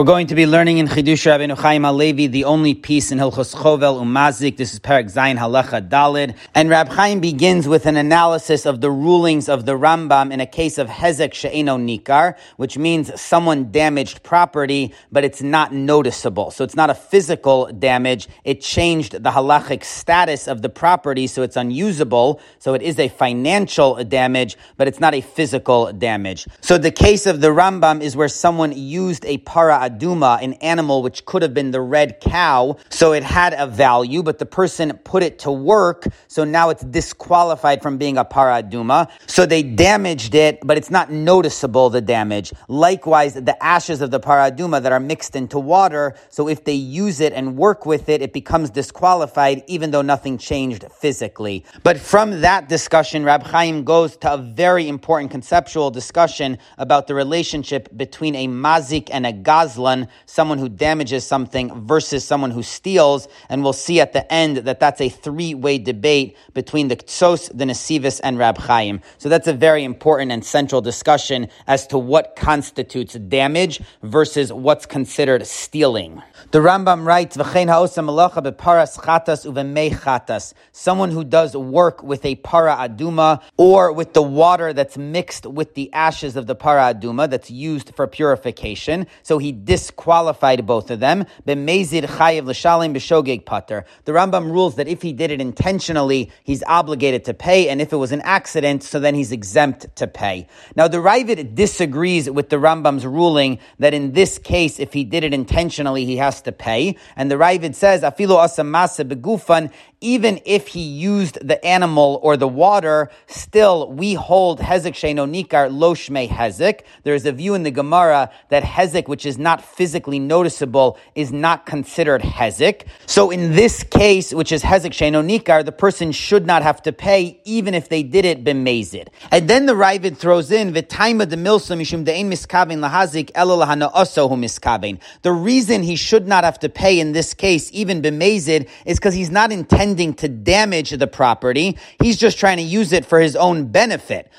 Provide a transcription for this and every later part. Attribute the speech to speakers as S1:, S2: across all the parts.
S1: We're going to be learning in Chidush Rabbeinu Chaim HaLevi, the only piece in Hilchos Chovel Umazik. This is Perak Zayin Halacha Dalid. And Rab Chaim begins with an analysis of the rulings of the Rambam in a case of Hezek She'eno Nikar, which means someone damaged property, but it's not noticeable. So it's not a physical damage. It changed the halachic status of the property, so it's unusable. So it is a financial damage, but it's not a physical damage. So the case of the Rambam is where someone used a para aduma, an animal which could have been the red cow, so it had a value, but the person put it to work, so now it's disqualified from being a para aduma. So they damaged it, but it's not noticeable, the damage. Likewise, the ashes of the para aduma that are mixed into water, so if they use it and work with it, it becomes disqualified, even though nothing changed physically. But from that discussion, Rab Chaim goes to a very important conceptual discussion about the relationship between a mazik and a gaz gazlan, someone who damages something versus someone who steals. And we'll see at the end that that's a three-way debate between the Ketzos, the Nesivos, and Rab Chaim. So that's a very important and central discussion as to what constitutes damage versus what's considered stealing. The Rambam writes. Someone who does work with a para aduma or with the water that's mixed with the ashes of the para aduma that's used for purification. So he disqualified both of them. The Rambam rules that if he did it intentionally, he's obligated to pay, and if it was an accident, so then he's exempt to pay. Now the Raavad disagrees with the Rambam's ruling that in this case, if he did it intentionally, he has to pay. And the Raavad says, Afilo asamasa begufan, even if he used the animal or the water, still we hold hezek sheino nikar lo hezek. There is a view in the Gemara that hezek, which is not physically noticeable, is not considered hezek. So in this case, which is hezek sheino nikar, the person should not have to pay, even if they did it b'mezid. And then the Raavad throws in v'taima de milsa mishum de'in miskaven lahazik elo lahana oso hu miskaven. The reason he should not have to pay in this case, even b'mezid, is because he's not intending intending to damage the property. He's just trying to use it for his own benefit.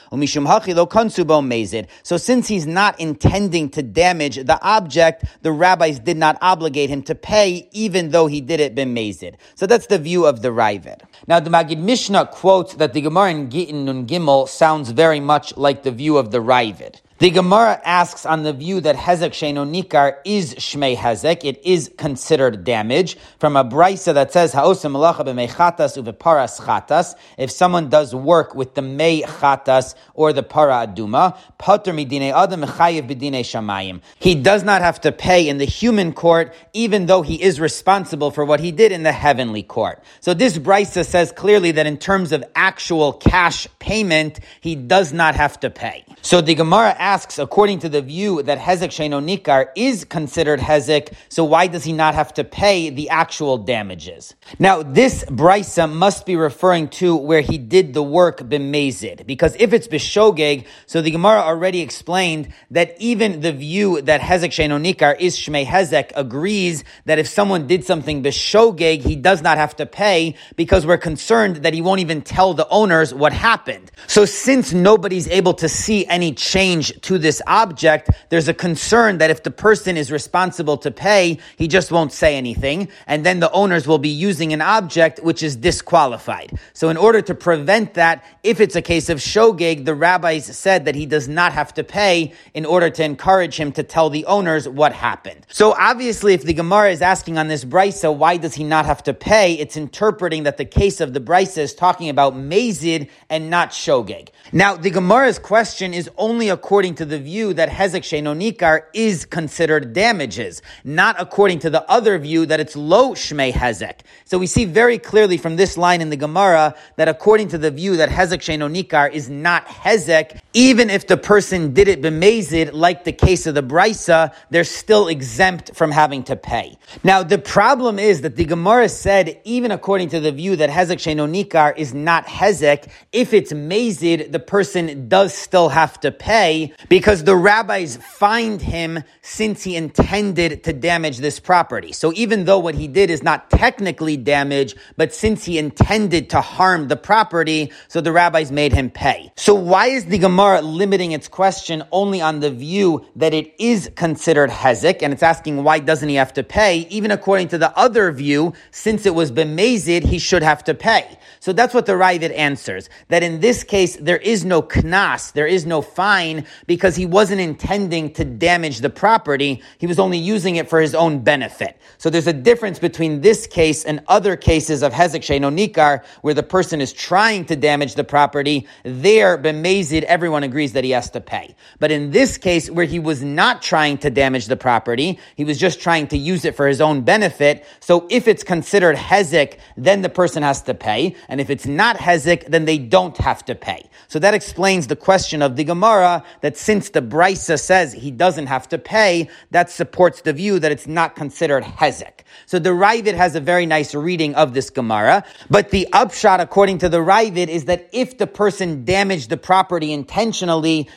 S1: So since he's not intending to damage the object, the rabbis did not obligate him to pay, even though he did it b'mezid. So that's the view of the Raavad. Now the Magid Mishnah quotes that the Gemara in Gittin Nun Gimel sounds very much like the view of the Raavad. The Gemara asks on the view that Hezek Sheino Nikar is Shmei Hezek, it is considered damage, from a brisa that says, Ha'osim malacha uveparas chatas, if someone does work with the mei chatas or the para aduma, pater midine adam mechayiv shamayim. He does not have to pay in the human court, even though he is responsible for what he did in the heavenly court. So this brisa says clearly that in terms of actual cash payment, he does not have to pay. So the Gemara asks, asks, according to the view that Hezek Sheino Nikar is considered Hezek, so why does he not have to pay the actual damages? Now, this Brisa must be referring to where he did the work b'mezid, because if it's b'shogeg, so the Gemara already explained that even the view that Hezek Sheino Nikar is Shmei Hezek agrees that if someone did something b'shogeg, he does not have to pay because we're concerned that he won't even tell the owners what happened. So since nobody's able to see any change to this object, there's a concern that if the person is responsible to pay, he just won't say anything, and then the owners will be using an object which is disqualified. So in order to prevent that, if it's a case of shogeg, the rabbis said that he does not have to pay in order to encourage him to tell the owners what happened. So obviously, if the Gemara is asking on this brisa, why does he not have to pay? It's interpreting that the case of the brisa is talking about mazid and not shogeg. Now, the Gemara's question is only according according to the view that Hezek Sheino Nikar is considered damages, not according to the other view that it's low Shmei Hezek. So we see very clearly from this line in the Gemara that according to the view that Hezek Sheino Nikar is not Hezek, even if the person did it bemazed, like the case of the Brisa, they're still exempt from having to pay. Now, the problem is that the Gemara said, even according to the view that Hezek Sheino Nikar is not Hezek, if it's mazid, the person does still have to pay because the rabbis find him since he intended to damage this property. So even though what he did is not technically damage, but since he intended to harm the property, so the rabbis made him pay. So why is the Gemara Gemara limiting its question only on the view that it is considered hezek, and it's asking why doesn't he have to pay? Even according to the other view, since it was bemazid, he should have to pay. So that's what the Raavad answers. That in this case, there is no knas, there is no fine, because he wasn't intending to damage the property. He was only using it for his own benefit. So there's a difference between this case and other cases of hezek sheino nikar, where the person is trying to damage the property. There, bemazid, everyone agrees that he has to pay. But in this case, where he was not trying to damage the property, he was just trying to use it for his own benefit. So if it's considered hezek, then the person has to pay. And if it's not hezek, then they don't have to pay. So that explains the question of the Gemara that since the Brisa says he doesn't have to pay, that supports the view that it's not considered hezek. So the Raavad has a very nice reading of this Gemara, but the upshot, according to the Raavad, is that if the person damaged the property intentionally,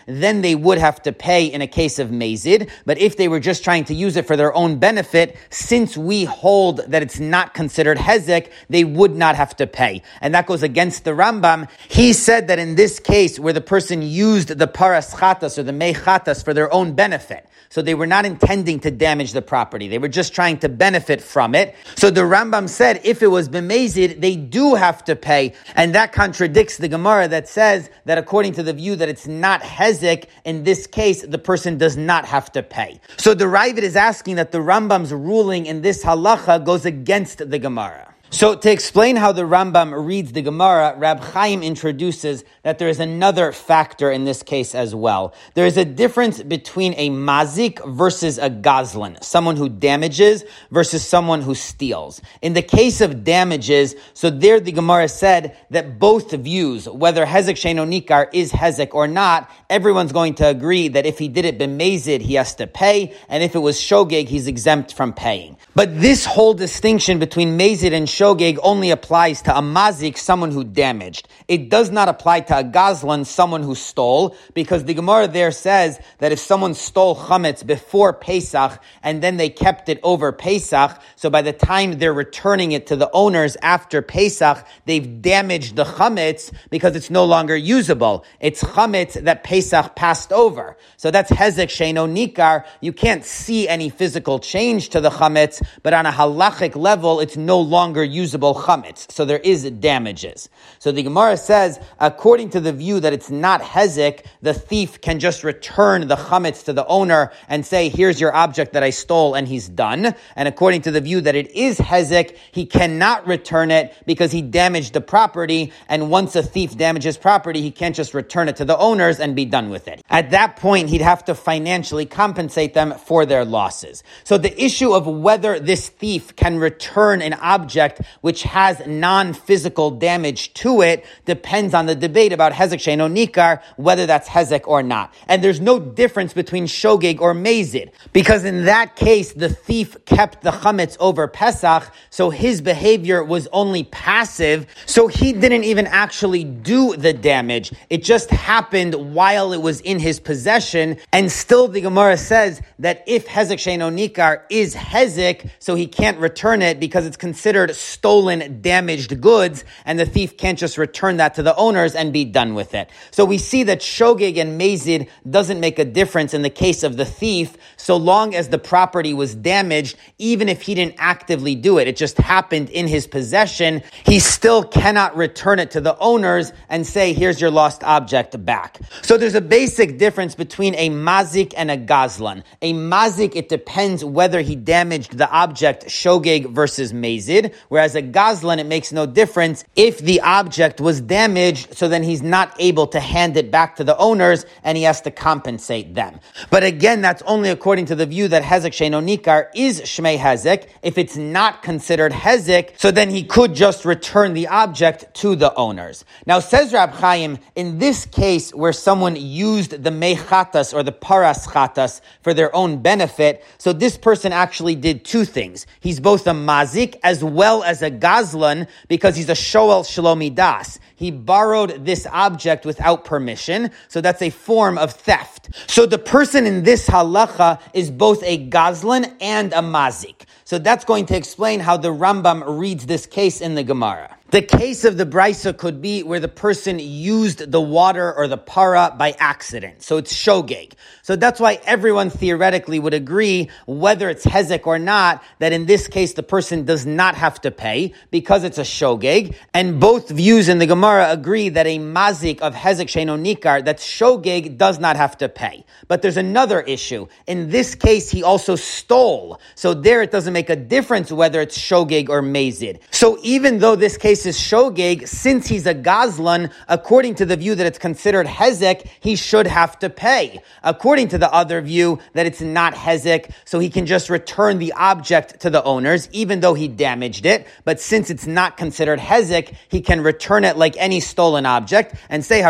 S1: then they would have to pay in a case of mazid. But if they were just trying to use it for their own benefit, since we hold that it's not considered hezek, they would not have to pay and that goes against the Rambam. He said that in this case, where the person used the paras chatas or the mei chatas for their own benefit, so they were not intending to damage the property. They were just trying to benefit from it. So the Rambam said, if it was bemazid, they do have to pay. And that contradicts the Gemara that says that according to the view that it's not hezek, in this case, the person does not have to pay. So the Raavad is asking that the Rambam's ruling in this halacha goes against the Gemara. So to explain how the Rambam reads the Gemara, Rab Chaim introduces that there is another factor in this case as well. There is a difference between a mazik versus a gazlan, someone who damages versus someone who steals. In the case of damages, so there the Gemara said that both views, whether hezek sheno nikar is hezek or not, everyone's going to agree that if he did it bemazid, he has to pay, and if it was shogeg, he's exempt from paying. But this whole distinction between mazid and shogeg shogeg only applies to a mazik, someone who damaged. It does not apply to a gazlan, someone who stole, because the Gemara there says that if someone stole chametz before Pesach and then they kept it over Pesach, so by the time they're returning it to the owners after Pesach, they've damaged the chametz because it's no longer usable. It's chametz that Pesach passed over. So that's hezek sheno nikar. You can't see any physical change to the chametz, but on a halachic level, it's no longer usable chametz. So there is damages. So the Gemara says, according to the view that it's not hezek, the thief can just return the chametz to the owner and say, here's your object that I stole and he's done. And according to the view that it is hezek, he cannot return it because he damaged the property. And once a thief damages property, he can't just return it to the owners and be done with it. At that point, he'd have to financially compensate them for their losses. So the issue of whether this thief can return an object which has non-physical damage to it depends on the debate about Hezek Sheno Nikar, whether that's Hezek or not. And there's no difference between Shogeg or Mazid, because in that case, the thief kept the Chametz over Pesach, so his behavior was only passive, so he didn't even actually do the damage. It just happened while it was in his possession, and still the Gemara says that if Hezek Sheno Nikar is Hezek, so he can't return it because it's considered stolen, damaged goods, and the thief can't just return that to the owners and be done with it. So we see that shogeg and mazid doesn't make a difference in the case of the thief, so long as the property was damaged, even if he didn't actively do it, it just happened in his possession, he still cannot return it to the owners and say, here's your lost object back. So there's a basic difference between a mazik and a gazlan. A mazik, it depends whether he damaged the object shogeg versus mazid, Whereas a gazlan, it makes no difference if the object was damaged, so then he's not able to hand it back to the owners and he has to compensate them. But again, that's only according to the view that Hezek Sheno Nikar is Shmei Hezek. If it's not considered Hezek, so then he could just return the object to the owners. Now says Rab Chaim, in this case where someone used the mechatas or the paras chatas for their own benefit, so this person actually did two things. He's both a mazik as well as a gazlan because he's a shoel shalomi das. He borrowed this object without permission, so that's a form of theft. So the person in this halacha is both a gazlan and a mazik. So that's going to explain how the Rambam reads this case in the Gemara. The case of the brisa could be where the person used the water or the para by accident. So it's shogeg. So that's why everyone theoretically would agree, whether it's hezek or not, that in this case the person does not have to pay because it's a shogeg. And both views in the Gemara agree that a mazik of hezek sheno nikar, that's shogeg, does not have to pay. But there's another issue. In this case, he also stole. So there it doesn't make a difference whether it's shogeg or mazid. So even though this case is shogeg, since he's a gazlan, according to the view that it's considered hezek, he should have to pay. According to the other view that it's not hezek, so he can just return the object to the owners, even though he damaged it. But since it's not considered hezek, he can return it like any stolen object and say,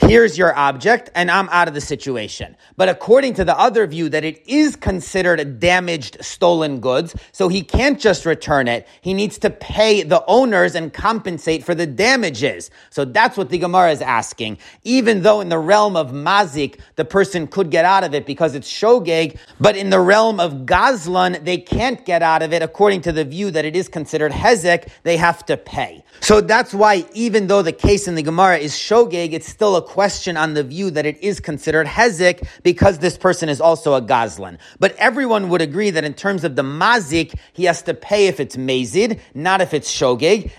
S1: Here's your object, and I'm out of the situation. But according to the other view that it is considered damaged stolen goods, so he can't just return it. He needs to pay the owners and compensate for the damages. So that's what the Gemara is asking. Even though in the realm of mazik, the person could get out of it because it's shogeg, but in the realm of gazlan, they can't get out of it according to the view that it is considered hezek, they have to pay. So that's why even though the case in the Gemara is shogeg, it's still a question on the view that it is considered hezek because this person is also a gazlan. But everyone would agree that in terms of the mazik, he has to pay if it's mazid, not if it's shogeg,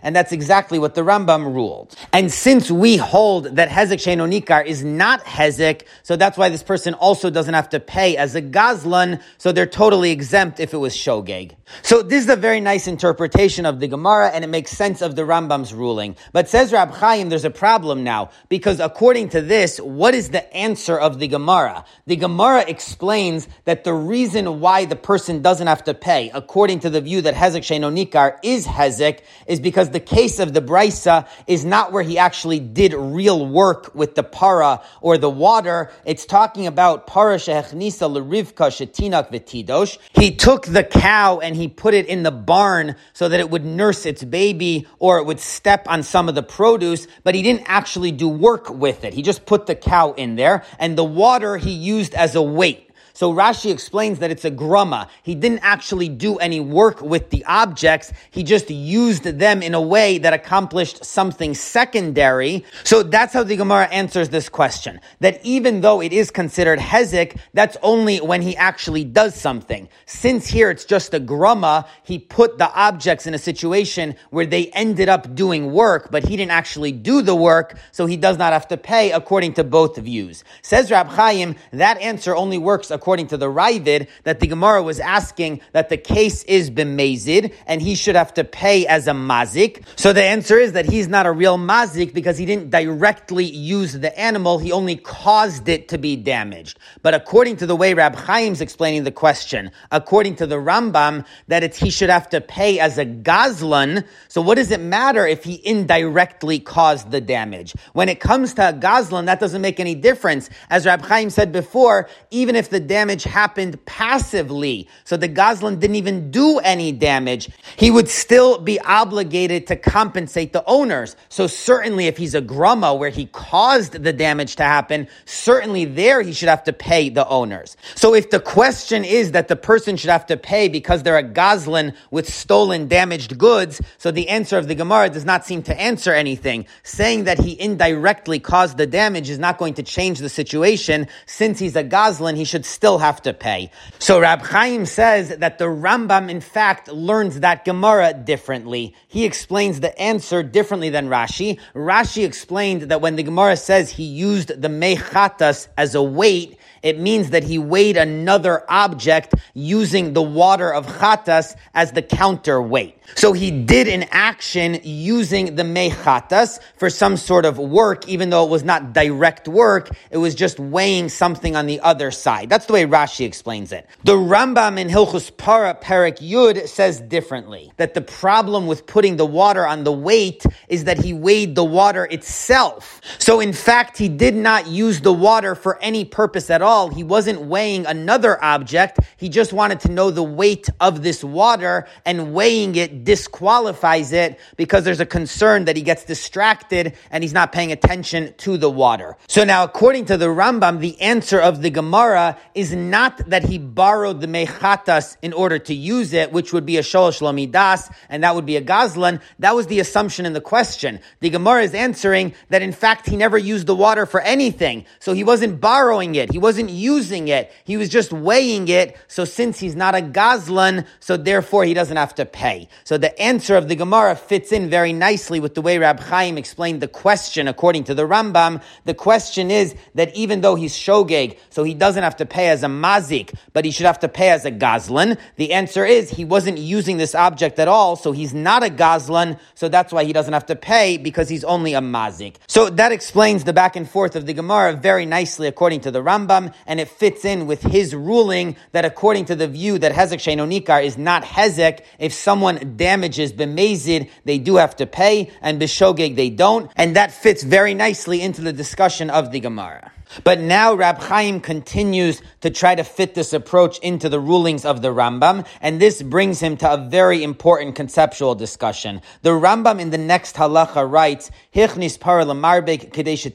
S1: and that's exactly what the Rambam ruled. And since we hold that hezek sheno nikar is not hezek, so that's why this person also doesn't have to pay as a gazlan, so they're totally exempt if it was shogeg. So this is a very nice interpretation of the Gemara, and it makes sense of the Rambam's ruling. But says Rab Chaim, there's a problem now, because according to this, what is the answer of the Gemara? The Gemara explains that the reason why the person doesn't have to pay, according to the view that Hezek Sheno Nikar is Hezek, is because the case of the Brisa is not where he actually did real work with the para or the water. It's talking about para shehechnisa l'rivka shetinak v'tidosh. He took the cow and he put it in the barn so that it would nurse its baby or it would step on some of the produce, but he didn't actually do work with it. He just put the cow in there and the water he used as a weight. So Rashi explains that it's a grama. He didn't actually do any work with the objects. He just used them in a way that accomplished something secondary. So that's how the Gemara answers this question. That even though it is considered hezek, that's only when he actually does something. Since here it's just a grama, he put the objects in a situation where they ended up doing work, but he didn't actually do the work, so he does not have to pay according to both views. Says Rab Chaim, that answer only works according to the Raavad, that the Gemara was asking that the case is bemazid, and he should have to pay as a mazik. So the answer is that he's not a real mazik because he didn't directly use the animal, he only caused it to be damaged. But according to the way Rab Chaim's explaining the question, according to the Rambam, that it's he should have to pay as a gazlan. So what does it matter if he indirectly caused the damage? When it comes to a gazlan, that doesn't make any difference. As Rab Chaim said before, even if the damage happened passively, so the gazlan didn't even do any damage, he would still be obligated to compensate the owners. So certainly if he's a grama where he caused the damage to happen, certainly there he should have to pay the owners. So if the question is that the person should have to pay because they're a gazlan with stolen damaged goods, so the answer of the Gemara does not seem to answer anything. Saying that he indirectly caused the damage is not going to change the situation. Since he's a gazlan, he should still have to pay. So Rab Chaim says that the Rambam, in fact, learns that Gemara differently. He explains the answer differently than Rashi. Rashi explained that when the Gemara says he used the mechatas as a weight, it means that he weighed another object using the water of chatas as the counterweight. So he did an action using the mechatas for some sort of work, even though it was not direct work. It was just weighing something on the other side. That's the way Rashi explains it. The Rambam in Hilchus Para Perek Yud says differently. That the problem with putting the water on the weight is that he weighed the water itself. So in fact, he did not use the water for any purpose at all, he wasn't weighing another object. He just wanted to know the weight of this water, and weighing it disqualifies it because there's a concern that he gets distracted and he's not paying attention to the water. So now, according to the Rambam, the answer of the Gemara is not that he borrowed the mechatas in order to use it, which would be a sholosh lamidas, and that would be a gazlan. That was the assumption in the question. The Gemara is answering that in fact he never used the water for anything. So he wasn't borrowing it. He wasn't using it. He was just weighing it. So since he's not a gazlan, so therefore he doesn't have to pay. So the answer of the Gemara fits in very nicely with the way Rab Chaim explained the question according to the Rambam. The question is that even though he's shogeg, so he doesn't have to pay as a mazik, but he should have to pay as a gazlan. The answer is he wasn't using this object at all, so he's not a gazlan, so that's why he doesn't have to pay because he's only a mazik. So that explains the back and forth of the Gemara very nicely according to the Rambam, and it fits in with his ruling that according to the view that Hezek Sheinonikar is not Hezek, if someone damages Bemazid, they do have to pay, and Bishogeg they don't, and that fits very nicely into the discussion of the Gemara. But now Rab Chaim continues to try to fit this approach into the rulings of the Rambam, and this brings him to a very important conceptual discussion. The Rambam in the next halacha writes, Hichnis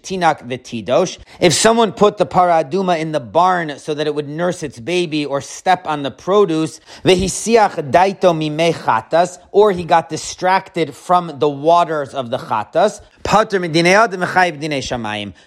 S1: tinak. If someone put the paraduma in the barn so that it would nurse its baby or step on the produce, v'hisiach daito chatas, or he got distracted from the waters of the chatas,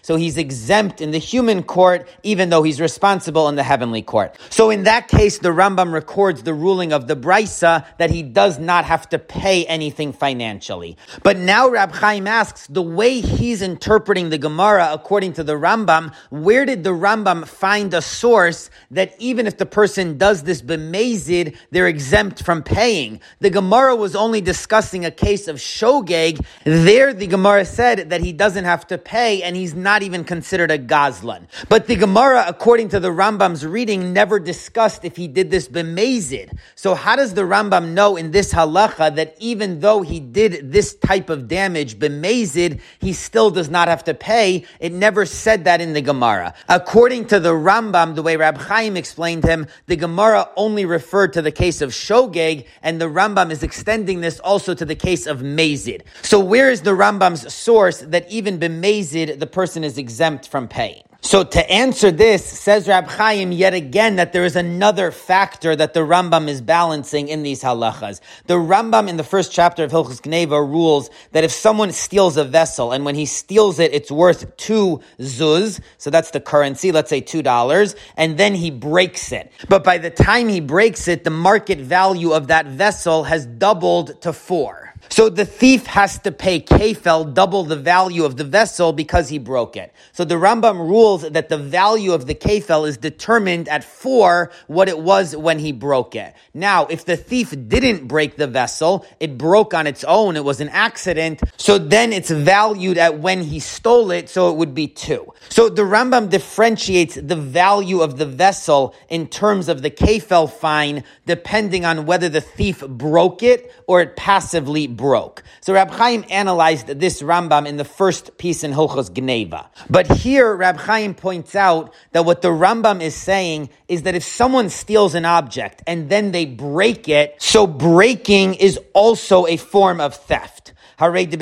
S1: so he's exempt in the human court, even though he's responsible in the heavenly court. So in that case, the Rambam records the ruling of the Brisa that he does not have to pay anything financially. But now Rab Chaim asks, the way he's interpreting the Gemara according to the Rambam, where did the Rambam find a source that even if the person does this bemazid, they're exempt from paying? The Gemara was only discussing a case of shogeg. There, the Gemara said that he doesn't have to pay and he's not even considered a gazlan. But the Gemara, according to the Rambam's reading, never discussed if he did this bemazid. So how does the Rambam know in this halacha that even though he did this type of damage bemazid, he still does not have to pay? It never said that in the Gemara. According to the Rambam, the way Rab Chaim explained him, the Gemara only referred to the case of shogeg, and the Rambam is extending this also to the case of mazid. So where is the Rambam's source that even bemazid, the person is exempt from paying. So to answer this, says Rab Chaim yet again that there is another factor that the Rambam is balancing in these halachas. The Rambam in the first chapter of Hilchus Gneva rules that if someone steals a vessel and when he steals it, it's worth two zuz, so that's the currency, let's say two dollars, and then he breaks it. But by the time he breaks it, the market value of that vessel has doubled to four. So the thief has to pay kefel, double the value of the vessel because he broke it. So the Rambam rules that the value of the kefel is determined at four what it was when he broke it. Now, if the thief didn't break the vessel, it broke on its own, it was an accident, so then it's valued at when he stole it, so it would be two. So the Rambam differentiates the value of the vessel in terms of the kefel fine, depending on whether the thief broke it or it passively broke. So Rab Chaim analyzed this Rambam in the first piece in Hilchos Gneva. But here Rab Chaim points out that what the Rambam is saying is that if someone steals an object and then they break it, so breaking is also a form of theft. Breaking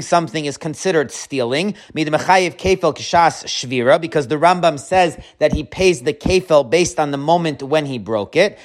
S1: something is considered stealing. Because the Rambam says that he pays the kefel based on the moment when he broke it.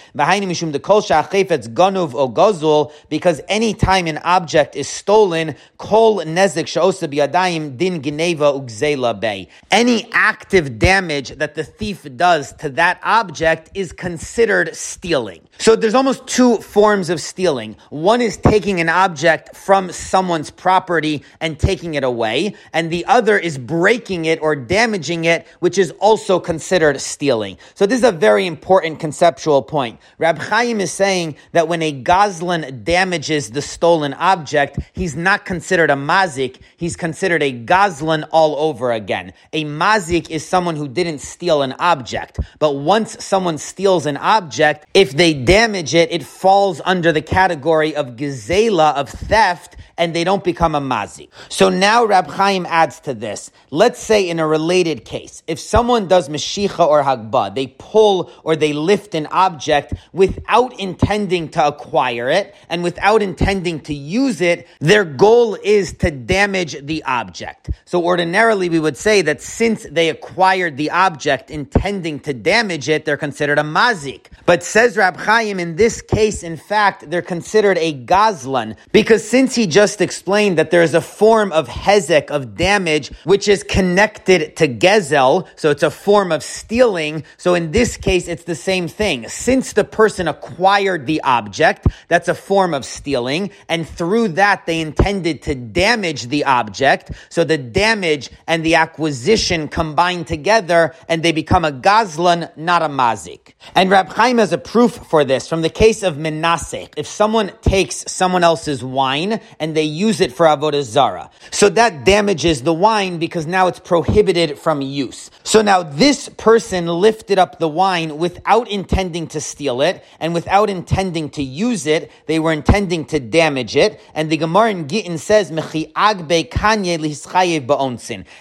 S1: Because any time an object is stolen, kol nezik din ugzela Any active damage that the thief does to that object is considered stealing. So there's almost two forms of stealing. One is taking an object from someone's property and taking it away, and the other is breaking it or damaging it, which is also considered stealing. So this is a very important conceptual point. Rab Chaim is saying that when a gazlan damages the stolen object, he's not considered a mazik, he's considered a gazlan all over again. A mazik is someone who didn't steal an object, but once someone steals an object, if they damage it, it falls under the category of gezela, of theft, and they don't become a mazik. So now Rab Chaim adds to this. Let's say in a related case, if someone does meshicha or hagba, they pull or they lift an object without intending to acquire it and without intending to use it, their goal is to damage the object. So ordinarily we would say that since they acquired the object intending to damage it, they're considered a mazik. But says Rab Chaim, in this case, in fact, they're considered a gazlan because since he just explained that there is a form of hezek, of damage, which is connected to gezel, so it's a form of stealing. So in this case, it's the same thing. Since the person acquired the object, that's a form of stealing, and through that they intended to damage the object, so the damage and the acquisition combine together, and they become a gazlan, not a mazik. And Rab Chaim has a proof for this from the case of Menasech. If someone takes someone else's wine and they use it for avodah zara. So that damages the wine because now it's prohibited from use. So now this person lifted up the wine without intending to steal it and without intending to use it. They were intending to damage it. And the Gemara in Gittin says,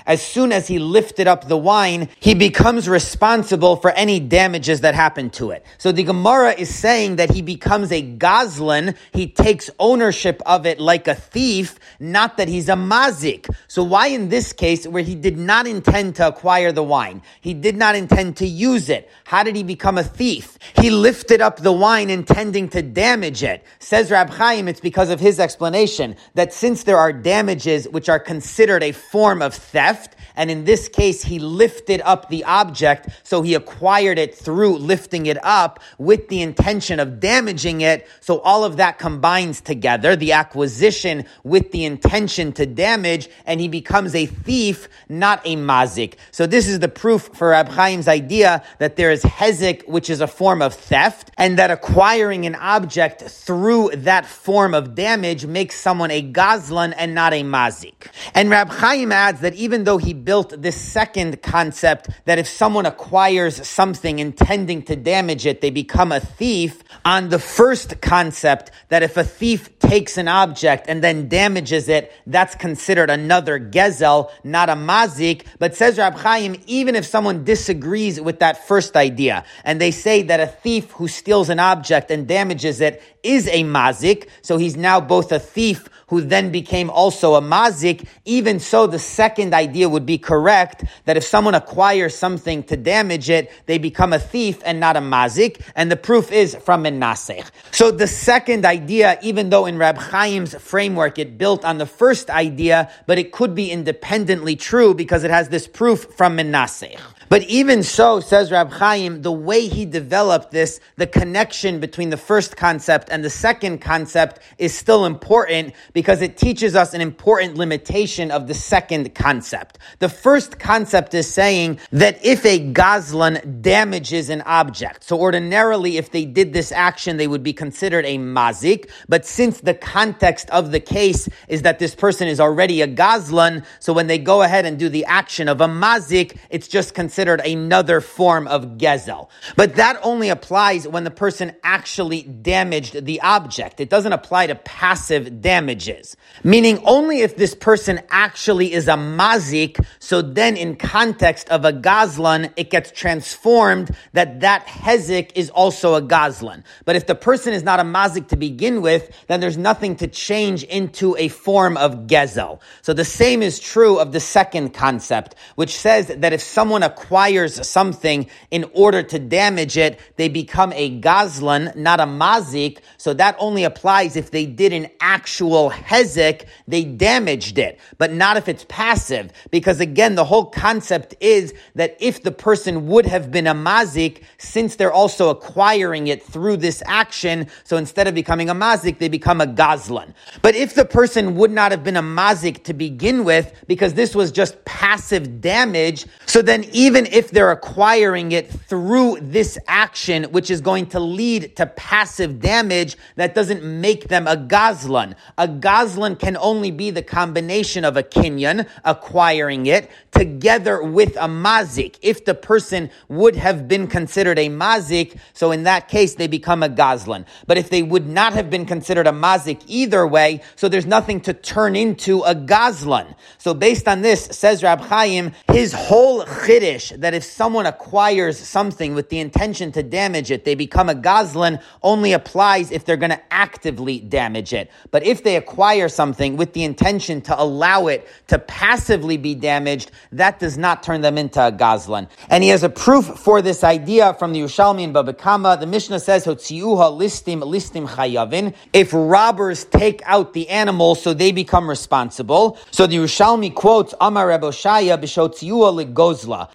S1: As soon as he lifted up the wine, he becomes responsible for any damages that happen to it. So the Gemara is saying that he becomes a gazlan. He takes ownership of it like a thief, not that he's a mazik. So why in this case, where he did not intend to acquire the wine, he did not intend to use it, how did he become a thief? He lifted up the wine intending to damage it. Says Rab Chaim, it's because of his explanation that since there are damages which are considered a form of theft, and in this case, he lifted up the object, so he acquired it through lifting it up with the intention of damaging it. So all of that combines together, the acquisition with the intention to damage, and he becomes a thief, not a mazik. So this is the proof for Rab Chaim's idea that there is hezek, which is a form of theft, and that acquiring an object through that form of damage makes someone a gazlan and not a mazik. And Rab Chaim adds that even though he built this second concept that if someone acquires something intending to damage it, they become a thief. On the first concept that if a thief takes an object and then damages it, that's considered another gezel, not a mazik. But says Rab Chaim, even if someone disagrees with that first idea and they say that a thief who steals an object and damages it is a mazik, so he's now both a thief who then became also a mazik, even so the second idea would be correct that if someone acquires something to damage it, they become a thief and not a mazik, and the proof is from Menasech. So the second idea, even though in Rab Chaim's framework it built on the first idea, but it could be independently true because it has this proof from Menasech. But even so, says Rab Chaim, the way he developed this, the connection between the first concept and the second concept is still important because it teaches us an important limitation of the second concept. The first concept is saying that if a gazlan damages an object, so ordinarily if they did this action, they would be considered a mazik, but since the context of the case is that this person is already a gazlan, so when they go ahead and do the action of a mazik, it's just considered considered another form of gezel. But that only applies when the person actually damaged the object. It doesn't apply to passive damages. Meaning only if this person actually is a mazik, so then in context of a gazlan, it gets transformed that that hezek is also a gazlan. But if the person is not a mazik to begin with, then there's nothing to change into a form of gezel. So the same is true of the second concept, which says that if someone acquires acquires something in order to damage it, they become a gazlan, not a mazik. So that only applies if they did an actual hezek, they damaged it, but not if it's passive. Because again, the whole concept is that if the person would have been a mazik, since they're also acquiring it through this action, so instead of becoming a mazik, they become a gazlan. But if the person would not have been a mazik to begin with, because this was just passive damage, so then even even if they're acquiring it through this action, which is going to lead to passive damage, that doesn't make them a gazlan. A gazlan can only be the combination of a kinyan, acquiring it, together with a mazik. If the person would have been considered a mazik, so in that case they become a gazlan. But if they would not have been considered a mazik either way, so there's nothing to turn into a gazlan. So based on this, says Rab Chaim, his whole chiddush that if someone acquires something with the intention to damage it, they become a gazlan, only applies if they're going to actively damage it. But if they acquire something with the intention to allow it to passively be damaged, that does not turn them into a gazlan. And he has a proof for this idea from the Yerushalmi and Baba Kama. The Mishnah says, listim listim chayavin. If robbers take out the animal, so they become responsible. So the Yerushalmi quotes, Amar Reboshaya b'shotziuha legozla.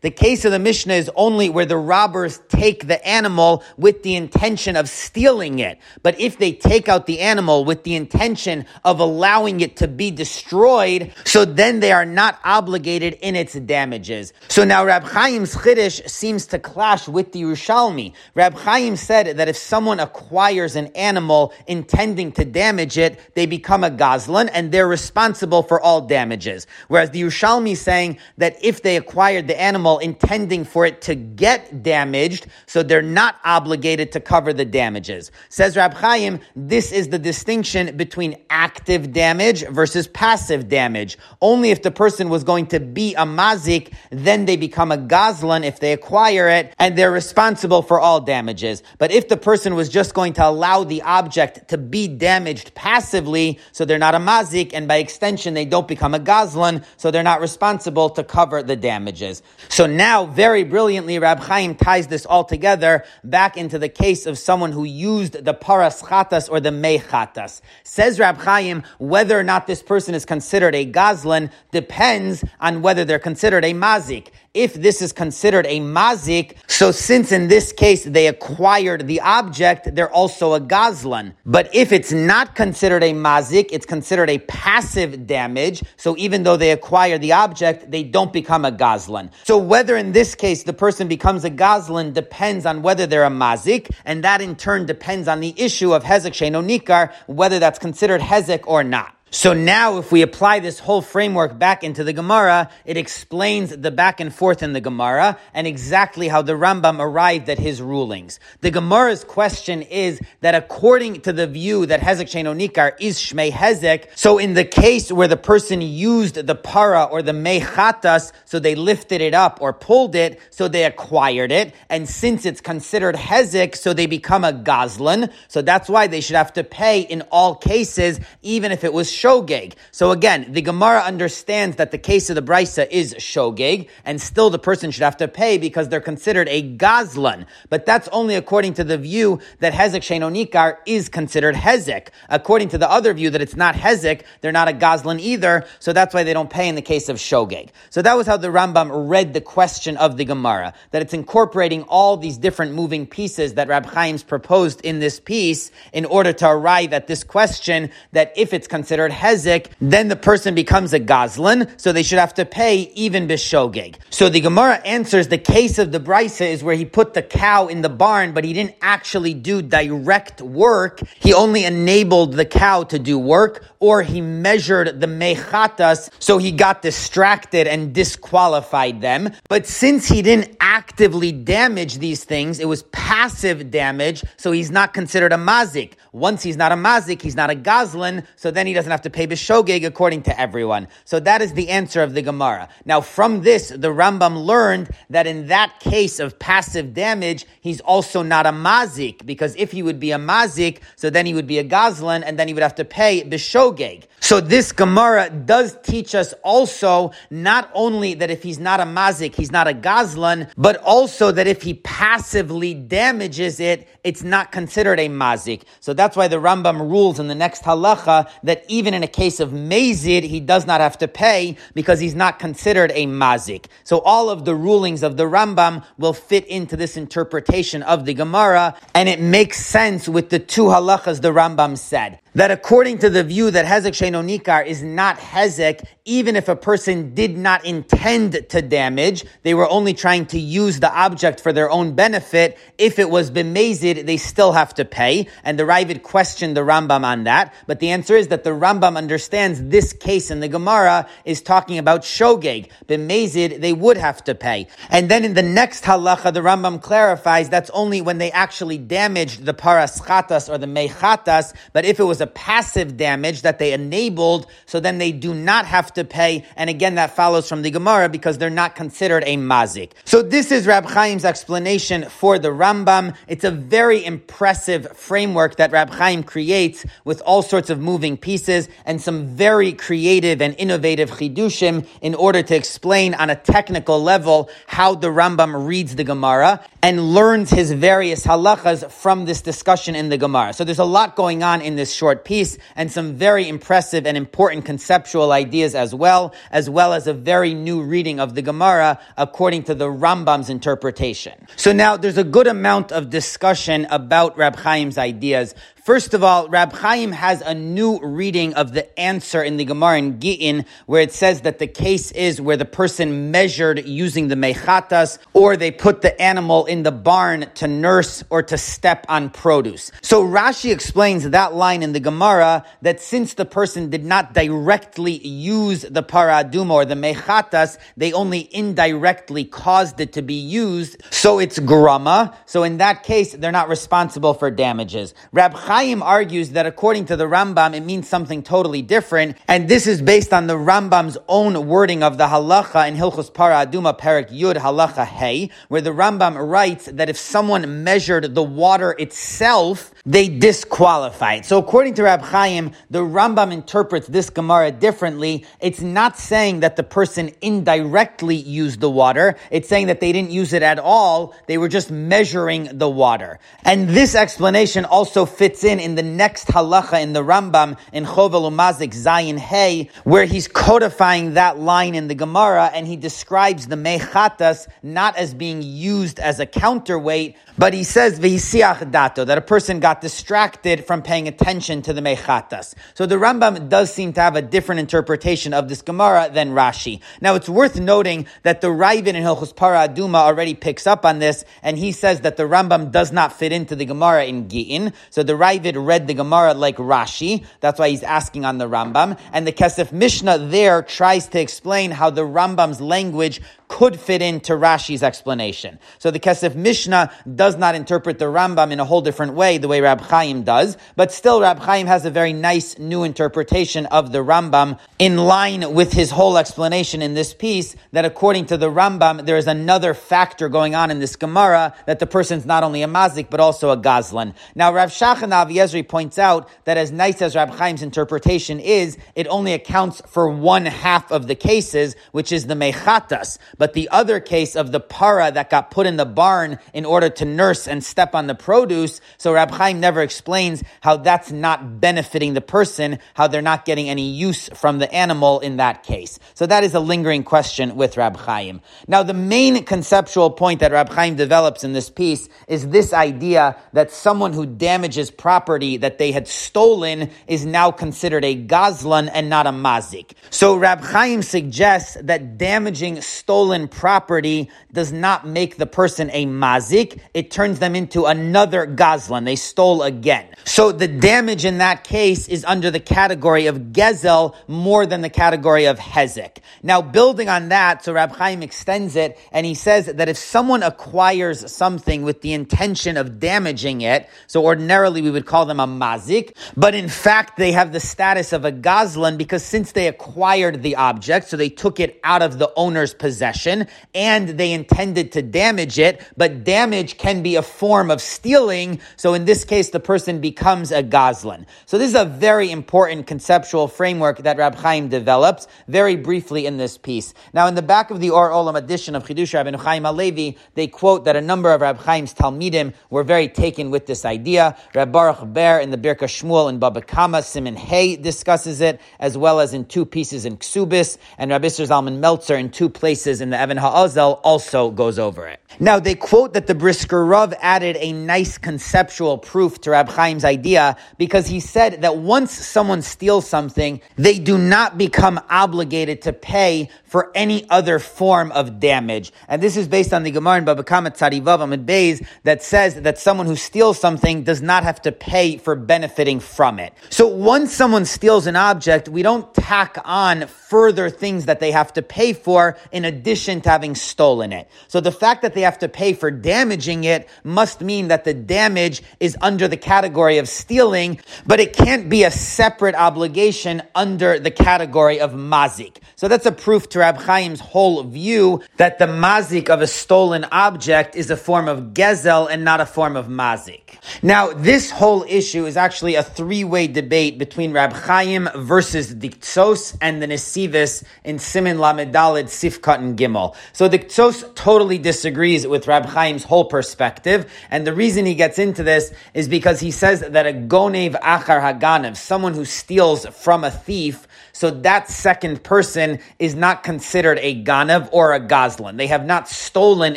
S1: The case of the Mishnah is only where the robbers take the animal with the intention of stealing it. But if they take out the animal with the intention of allowing it to be destroyed, so then they are not obligated in its damages. So now Rab Chaim's Chiddush seems to clash with the Yerushalmi. Rab Chaim said that if someone acquires an animal intending to damage it, they become a gazlan and they're responsible for all damages. Whereas the Yerushalmi is saying that if they acquired the animal intending for it to get damaged, so they're not obligated to cover the damages. Says Rab Chaim, this is the distinction between active damage versus passive damage. Only if the person was going to be a mazik, then they become a gazlan if they acquire it, and they're responsible for all damages. But if the person was just going to allow the object to be damaged passively, so they're not a mazik, and by extension they don't become a gazlan, so they're not responsible to cover the damages. So now, very brilliantly, Rab Chaim ties this all together back into the case of someone who used the paras chatas or the mechatas. Says Rab Chaim, whether or not this person is considered a gazlan depends on whether they're considered a mazik if this is considered a mazik, so since in this case they acquired the object, they're also a gazlan. But if it's not considered a mazik, it's considered a passive damage. So even though they acquire the object, they don't become a gazlan. So whether in this case the person becomes a gazlan depends on whether they're a mazik, and that in turn depends on the issue of hezek sheno nikar, whether that's considered hezek or not. So now, if we apply this whole framework back into the Gemara, it explains the back and forth in the Gemara and exactly how the Rambam arrived at his rulings. The Gemara's question is that according to the view that Hezek Sheno Nikar is Shmei Hezek, so in the case where the person used the para or the mechatas, so they lifted it up or pulled it, so they acquired it, and since it's considered Hezek, so they become a Gazlan, so that's why they should have to pay in all cases, even if it was shogeg. So again, the Gemara understands that the case of the brisa is shogeg, and still the person should have to pay because they're considered a gazlan. But that's only according to the view that hezek shenonikar is considered hezek. According to the other view that it's not hezek, they're not a gazlan either, so that's why they don't pay in the case of shogeg. So that was how the Rambam read the question of the Gemara, that it's incorporating all these different moving pieces that Rab Chaim's proposed in this piece in order to arrive at this question that if it's considered considered hezek, then the person becomes a gazlan, so they should have to pay even bishogeg. So the Gemara answers the case of the brisa is where he put the cow in the barn, but he didn't actually do direct work. He only enabled the cow to do work, or he measured the mechatas, so he got distracted and disqualified them. But since he didn't actively damage these things, it was passive damage, so he's not considered a mazik. Once he's not a mazik, he's not a gazlan, so then he doesn't have to pay bishogeg according to everyone. So that is the answer of the Gemara. Now, from this, the Rambam learned that in that case of passive damage, he's also not a mazik, because if he would be a mazik, so then he would be a gazlan, and then he would have to pay bishogeg. So this Gemara does teach us also not only that if he's not a mazik, he's not a gazlan, but also that if he passively damages it, it's not considered a mazik. So that's why the Rambam rules in the next halacha that even in a case of mazid, he does not have to pay because he's not considered a mazik. So all of the rulings of the Rambam will fit into this interpretation of the Gemara, and it makes sense with the two halachas the Rambam said. That according to the view that Hezek Sheino Nikar is not Hezek, even if a person did not intend to damage, they were only trying to use the object for their own benefit. If it was bemazed, they still have to pay. And the Raavad questioned the Rambam on that. But the answer is that the Rambam understands this case in the Gemara is talking about shogeg. Bemazed, they would have to pay. And then in the next halacha, the Rambam clarifies that's only when they actually damaged the paraschatas or the mechatas. But if it was a passive damage that they enabled, so then they do not have to pay. And again, that follows from the Gemara because they're not considered a mazik. So this is Rab Chaim's explanation for the Rambam. It's a very impressive framework that Rab Chaim creates with all sorts of moving pieces and some very creative and innovative chidushim in order to explain on a technical level how the Rambam reads the Gemara and learns his various halachas from this discussion in the Gemara. So there's a lot going on in this short piece and some very impressive and important conceptual ideas as well, as well as a very new reading of the Gemara according to the Rambam's interpretation. So now there's a good amount of discussion about Rab Chaim's ideas. First of all, Rab Chaim has a new reading of the answer in the Gemara in Gittin, where it says that the case is where the person measured using the mechatas, or they put the animal in the barn to nurse or to step on produce. So Rashi explains that line in the Gemara that since the person did not directly use the paraduma or the mechatas, they only indirectly caused it to be used, so it's grama. So in that case, they're not responsible for damages. Rab Chaim Chaim argues that according to the Rambam, it means something totally different, and this is based on the Rambam's own wording of the halacha in Hilchos Para Aduma Perik Yud Halacha Hey, where the Rambam writes that if someone measured the water itself, they disqualify it. So according to Rab Chaim, the Rambam interprets this Gemara differently. It's not saying that the person indirectly used the water. It's saying that they didn't use it at all. They were just measuring the water. And this explanation also fits in in the next halacha in the Rambam in Chovel Umazzik Zayin Hey, where he's codifying that line in the Gemara and he describes the mechatas not as being used as a counterweight, but he says v'hisiach dato that a person got distracted from paying attention to the mechatas. So the Rambam does seem to have a different interpretation of this Gemara than Rashi. Now it's worth noting that the Raavad in Hilchos Para Aduma already picks up on this, and he says that the Rambam does not fit into the Gemara in Gittin. So the Raavad read the Gemara like Rashi. That's why he's asking on the Rambam. And the Kesef Mishnah there tries to explain how the Rambam's language could fit into Rashi's explanation. So the Kesef Mishnah does not interpret the Rambam in a whole different way, the way Rab Chaim does, but still Rab Chaim has a very nice new interpretation of the Rambam in line with his whole explanation in this piece that according to the Rambam, there is another factor going on in this Gemara that the person's not only a mazik, but also a gazlan. Now Rav Shachan Aviezri points out that as nice as Rab Chaim's interpretation is, it only accounts for one half of the cases, which is the mechatas. But the other case of the para that got put in the barn in order to nurse and step on the produce, so Rab Chaim never explains how that's not benefiting the person, how they're not getting any use from the animal in that case. So that is a lingering question with Rab Chaim. Now the main conceptual point that Rab Chaim develops in this piece is this idea that someone who damages property that they had stolen is now considered a gazlan and not a mazik. So Rab Chaim suggests that damaging stolen stolen property does not make the person a mazik. It turns them into another gazlan. They stole again. So the damage in that case is under the category of gezel more than the category of hezek. Now, building on that, so Rab Chaim extends it, and he says that if someone acquires something with the intention of damaging it, so ordinarily we would call them a mazik, but in fact they have the status of a gazlan because since they acquired the object, so they took it out of the owner's possession possession and they intended to damage it, but damage can be a form of stealing. So in this case, the person becomes a gazlan. So this is a very important conceptual framework that Rab Chaim develops very briefly in this piece. Now in the back of the Or Olam edition of Chidush Rabbeinu Chaim HaLevi, they quote that a number of Rab Chaim's Talmidim were very taken with this idea. Rab Baruch Ber in the Birkas Shmuel and Baba Kama, Simon Hay discusses it, as well as in two pieces in Ksubis, and Rabbi Zalman Meltzer in two places and the Evan Ha'azel also goes over it. Now, they quote that the Brisker Rav added a nice conceptual proof to Rab Chaim's idea because he said that once someone steals something, they do not become obligated to pay for any other form of damage. And this is based on the Gemara in Baba Kama Tzadivav Amid Beis that says that someone who steals something does not have to pay for benefiting from it. So once someone steals an object, we don't tack on further things that they have to pay for in addition to having stolen it. So the fact that they have to pay for damaging it must mean that the damage is under the category of stealing, but it can't be a separate obligation under the category of mazik. So that's a proof to Rab Chaim's whole view that the mazik of a stolen object is a form of gezel and not a form of mazik. Now, this whole issue is actually a three-way debate between Rab Chaim versus the Ketzos and the Nesivos in Simin Lamedalid Sifkat and Gimel. So the Diktsos totally disagrees with Rab Chaim's whole perspective, and the reason he gets into this is because he says that a gonev achar haganev, someone who steals from a thief, so that second person is not considered a Ganav or a Gazlan. They have not stolen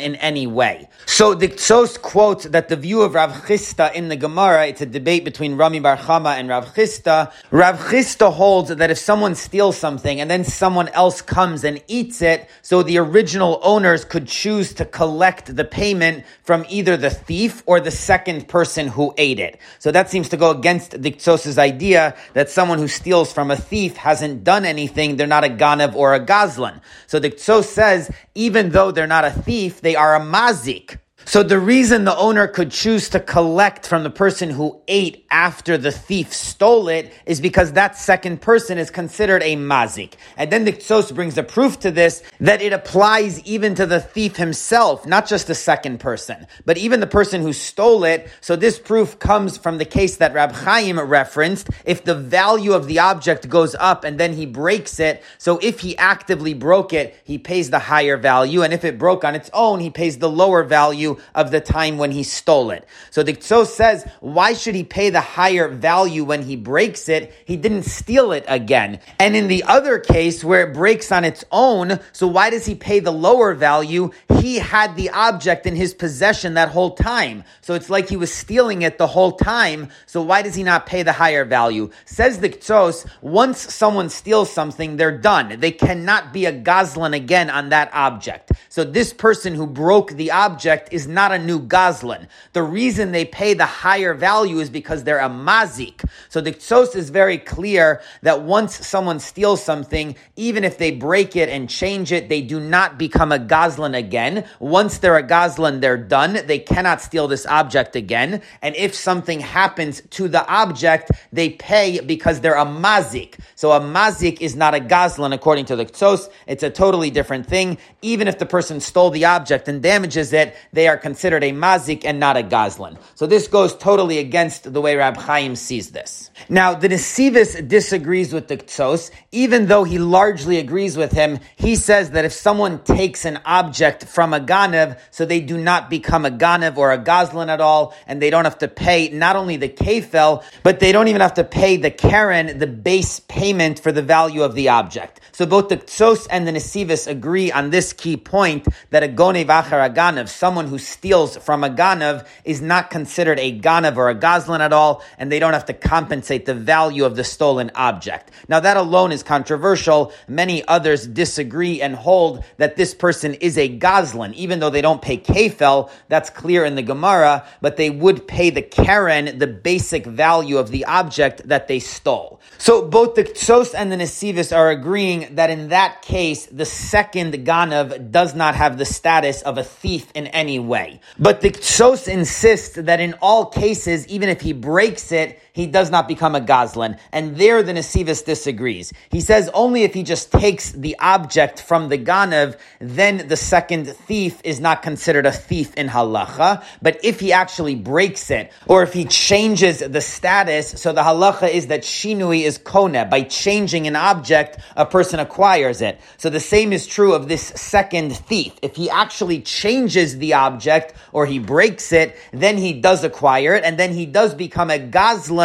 S1: in any way. So the Ketzos quotes that the view of Rav Chisda in the Gemara, it's a debate between Rami Bar Chama and Rav Chisda. Rav Chisda holds that if someone steals something and then someone else comes and eats it, so the original owners could choose to collect the payment from either the thief or the second person who ate it. So that seems to go against the Ketzos's idea that someone who steals from a thief hasn't hasn't done anything, they're not a Ganav or a Gazlan. So the Ketzos says, even though they're not a thief, they are a Mazik. So the reason the owner could choose to collect from the person who ate after the thief stole it is because that second person is considered a mazik. And then the Ketzos brings a proof to this that it applies even to the thief himself, not just the second person, but even the person who stole it. So this proof comes from the case that Rab Chaim referenced. If the value of the object goes up and then he breaks it, so if he actively broke it, he pays the higher value. And if it broke on its own, he pays the lower value of the time when he stole it. So the Ketzos says, why should he pay the higher value when he breaks it? He didn't steal it again. And in the other case where it breaks on its own, so why does he pay the lower value? He had the object in his possession that whole time. So it's like he was stealing it the whole time. So why does he not pay the higher value? Says the Ketzos, once someone steals something, they're done. They cannot be a gazlan again on that object. So this person who broke the object is not a new Gazlan. The reason they pay the higher value is because they're a mazik. So the Ketzos is very clear that once someone steals something, even if they break it and change it, they do not become a Gazlan again. Once they're a Gazlan, they're done. They cannot steal this object again. And if something happens to the object, they pay because they're a mazik. So a mazik is not a Gazlan according to the Ketzos. It's a totally different thing. Even if the person stole the object and damages it, they are considered a mazik and not a gazlan. So this goes totally against the way Rab Chaim sees this. Now, the Nesivos disagrees with the Ketzos, even though he largely agrees with him. He says that if someone takes an object from a Ganev, so they do not become a Ganev or a Gazlan at all, and they don't have to pay not only the Kefel, but they don't even have to pay the Karen, the base payment for the value of the object. So both the Ketzos and the Nesivos agree on this key point that a Gonev a Ganev, someone who steals from a Ganav, is not considered a Ganav or a Gazlan at all, and they don't have to compensate the value of the stolen object. Now that alone is controversial. Many others disagree and hold that this person is a Gazlan, even though they don't pay Kefel, that's clear in the Gemara, but they would pay the Karen, the basic value of the object that they stole. So both the Ketzos and the Nesivos are agreeing that in that case, the second Ganav does not have the status of a thief in any way. But the Ketzos insists that in all cases, even if he breaks it, he does not become a Gazlan. And there the Nesivos disagrees. He says only if he just takes the object from the Ganav, then the second thief is not considered a thief in halacha. But if he actually breaks it, or if he changes the status, so the halacha is that shinui is kone. By changing an object, a person acquires it. So the same is true of this second thief. If he actually changes the object, or he breaks it, then he does acquire it, and then he does become a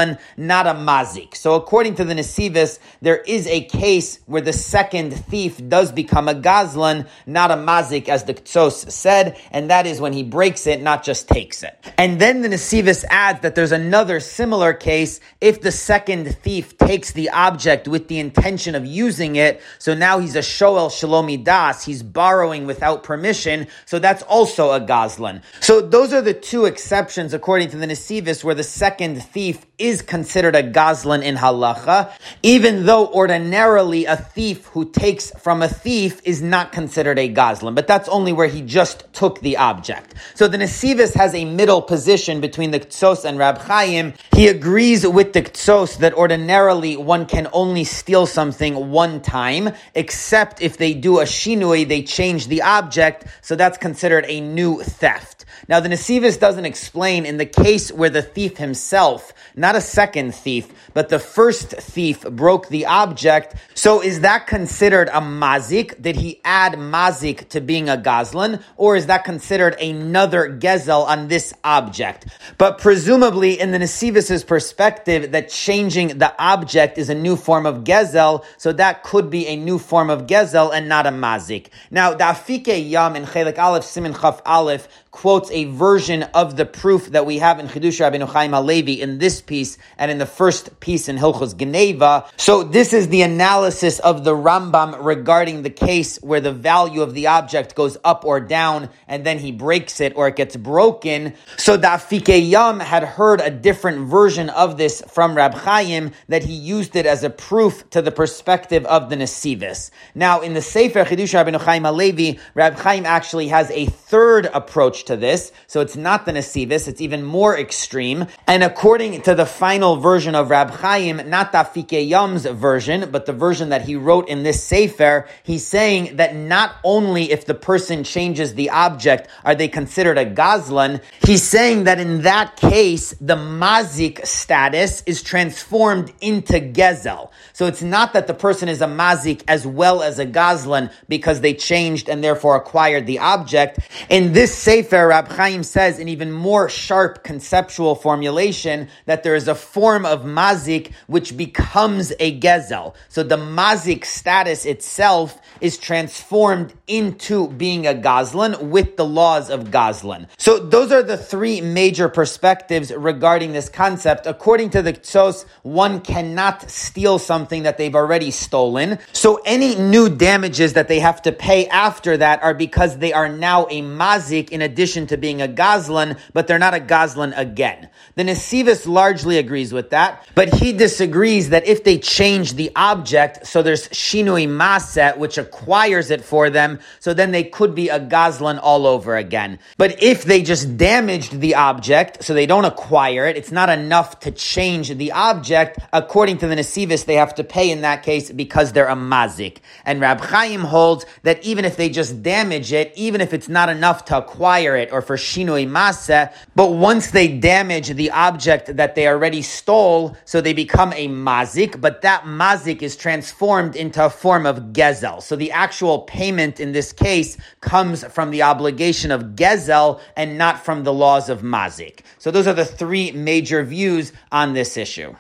S1: gazlan, not a mazik. So according to the Nesivos, there is a case where the second thief does become a gazlan, not a mazik, as the Ketzos said, and that is when he breaks it, not just takes it. And then the Nesivos adds that there's another similar case if the second thief takes the object with the intention of using it, so now he's a shoel shelo midaas, he's borrowing without permission, so that's also a gazlan. So those are the two exceptions according to the Nesivos where the second thief is considered a gazlan in halacha, even though ordinarily a thief who takes from a thief is not considered a gazlan, but that's only where he just took the object. So the Nesivos has a middle position between the Ketzos and Rab Chaim. He agrees with the Ketzos that ordinarily one can only steal something one time, except if they do a shinui, they change the object, so that's considered a new theft. Now the Nesivos doesn't explain in the case where the thief himself, not a second thief, but the first thief broke the object. So is that considered a mazik? Did he add mazik to being a gazlan? Or is that considered another gezel on this object? But presumably in the Nesivos's perspective that changing the object is a new form of gezel, so that could be a new form of gezel and not a mazik. Now, the Yam in Chelik Aleph Simin Chaf Aleph quotes a version of the proof that we have in Chidush Rabbeinu Chaim Halevi in this piece and in the first piece in Hilchos Geneva. So this is the analysis of the Rambam regarding the case where the value of the object goes up or down and then he breaks it or it gets broken. So the Yam had heard a different version of this from Rab Chaim that he used it as a proof to the perspective of the Nesivos. Now in the Sefer Chidush Rabbeinu Chaim Halevi, Rab Chaim actually has a third approach to this. So it's not the Nesivos, it's even more extreme. And according to the final version of Rab Chaim, not Tafike Yam's version, but the version that he wrote in this Sefer, he's saying that not only if the person changes the object are they considered a Gazlan, he's saying that in that case, the Mazik status is transformed into Gezel. So it's not that the person is a Mazik as well as a Gazlan because they changed and therefore acquired the object. In this Sefer, Rab Chaim says in even more sharp conceptual formulation that there is a form of mazik which becomes a gezel. So the mazik status itself is transformed into being a gazlan with the laws of gazlan. So those are the three major perspectives regarding this concept. According to the Ketzos, one cannot steal something that they've already stolen. So any new damages that they have to pay after that are because they are now a mazik in addition to being a gazlan, but they're not a gazlan again. The Nesivos largely agrees with that, but he disagrees that if they change the object, so there's shinui maaseh, which acquires it for them, so then they could be a gazlan all over again. But if they just damaged the object, so they don't acquire it, it's not enough to change the object. According to the Nesivos, they have to pay in that case because they're a mazik. And Rab Chaim holds that even if they just damage it, even if it's not enough to acquire or for shinui maaseh, but once they damage the object that they already stole, so they become a mazik, but that mazik is transformed into a form of gezel. So the actual payment in this case comes from the obligation of gezel and not from the laws of mazik. So those are the three major views on this issue.